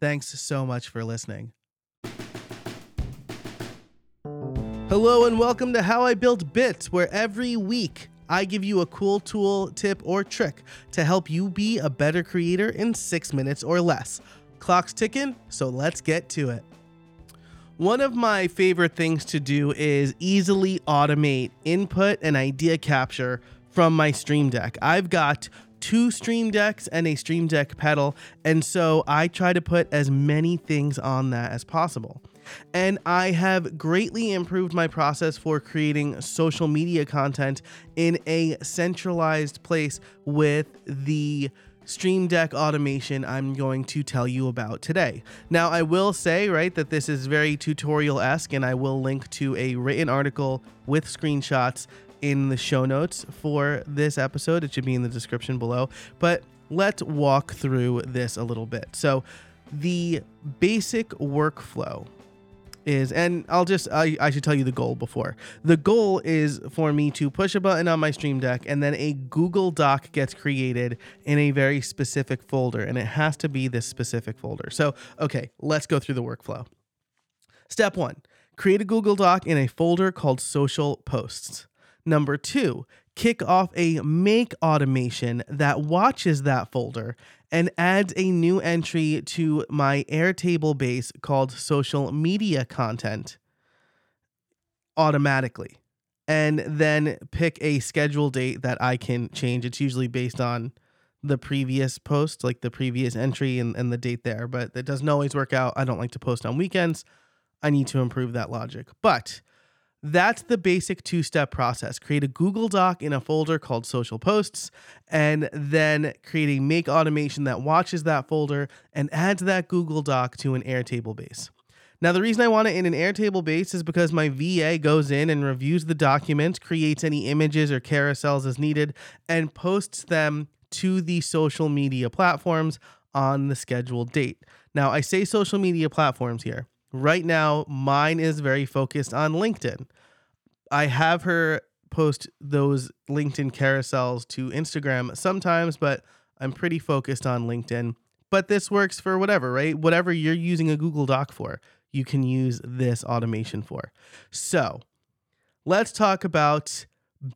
Thanks so much for listening. Hello, and welcome to How I Built Bits, where every week I give you a cool tool, tip, or trick to help you be a better creator in six minutes or less. Clock's ticking, so let's get to it. One of my favorite things to do is easily automate input and idea capture from my Stream Deck. I've got two Stream Decks and a Stream Deck pedal, and so I try to put as many things on that as possible. And I have greatly improved my process for creating social media content in a centralized place with the Stream Deck automation I'm going to tell you about today. Now, I will say, right, that this is very tutorial esque, and I will link to a written article with screenshots in the show notes for this episode. It should be in the description below. But let's walk through this a little bit. So, the basic workflow is and I'll just I, I should tell you the goal before. The goal is for me to push a button on my Stream Deck and then a Google Doc gets created in a very specific folder and it has to be this specific folder. So, okay, let's go through the workflow. Step 1. Create a Google Doc in a folder called social posts. Number 2, kick off a make automation that watches that folder and adds a new entry to my Airtable base called social media content automatically. And then pick a schedule date that I can change. It's usually based on the previous post, like the previous entry and, and the date there, but it doesn't always work out. I don't like to post on weekends. I need to improve that logic. But that's the basic two step process. Create a Google Doc in a folder called social posts, and then create a make automation that watches that folder and adds that Google Doc to an Airtable base. Now, the reason I want it in an Airtable base is because my VA goes in and reviews the documents, creates any images or carousels as needed, and posts them to the social media platforms on the scheduled date. Now, I say social media platforms here Right now, mine is very focused on LinkedIn. I have her post those LinkedIn carousels to Instagram sometimes, but I'm pretty focused on LinkedIn. But this works for whatever, right? Whatever you're using a Google Doc for, you can use this automation for. So let's talk about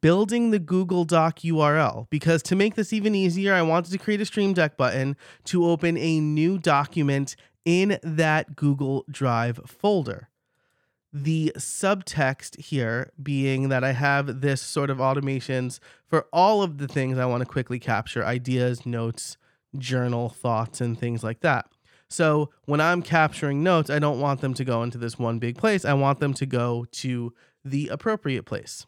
building the Google Doc URL because to make this even easier, I wanted to create a Stream Deck button to open a new document in that Google Drive folder. The subtext here being that I have this sort of automations for all of the things I want to quickly capture ideas, notes, journal, thoughts, and things like that. So when I'm capturing notes, I don't want them to go into this one big place. I want them to go to the appropriate place.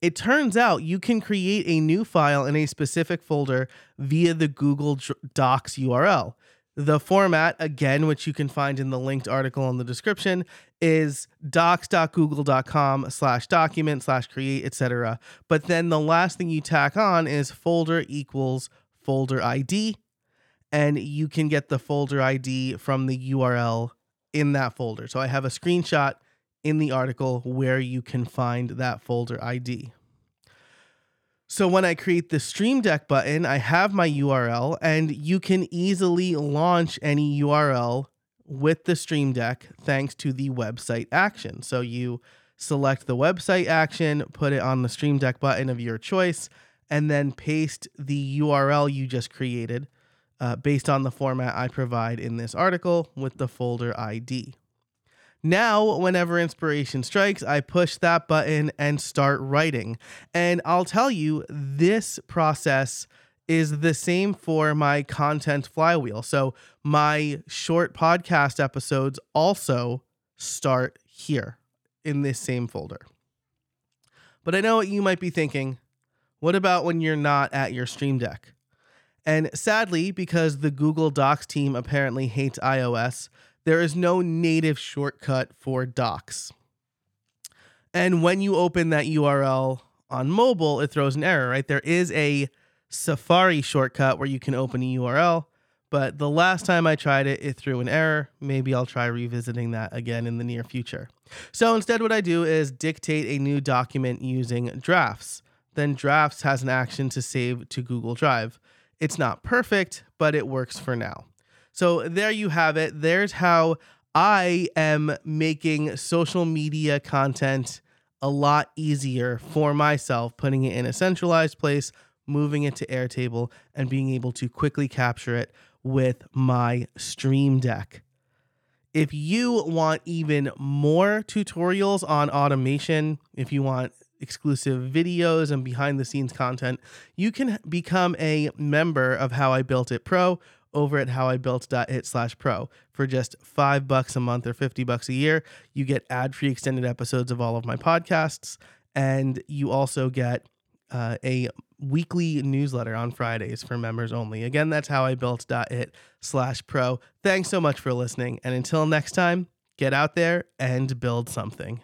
It turns out you can create a new file in a specific folder via the Google Docs URL. The format, again, which you can find in the linked article in the description, is docs.google.com slash document slash create, etc. But then the last thing you tack on is folder equals folder ID. And you can get the folder ID from the URL in that folder. So I have a screenshot in the article where you can find that folder ID. So when I create the Stream Deck button, I have my URL and you can easily launch any URL with the Stream Deck thanks to the website action. So you select the website action, put it on the Stream Deck button of your choice, and then paste the URL you just created uh, based on the format I provide in this article with the folder ID. Now, whenever inspiration strikes, I push that button and start writing. And I'll tell you, this process is the same for my content flywheel. So, my short podcast episodes also start here in this same folder. But I know what you might be thinking. What about when you're not at your Stream Deck? And sadly, because the Google Docs team apparently hates iOS, there is no native shortcut for Docs. And when you open that URL on mobile, it throws an error, right? There is a Safari shortcut where you can open a URL, but the last time I tried it, it threw an error. Maybe I'll try revisiting that again in the near future. So instead, what I do is dictate a new document using Drafts. Then Drafts has an action to save to Google Drive. It's not perfect, but it works for now. So there you have it. There's how I am making social media content a lot easier for myself, putting it in a centralized place, moving it to Airtable, and being able to quickly capture it with my Stream Deck. If you want even more tutorials on automation, if you want exclusive videos and behind the scenes content, you can become a member of How I Built It Pro over at howibuilt.it slash pro for just five bucks a month or 50 bucks a year. You get ad free extended episodes of all of my podcasts, and you also get uh, a weekly newsletter on Fridays for members only. Again, that's how I built.it slash pro. Thanks so much for listening. And until next time, get out there and build something.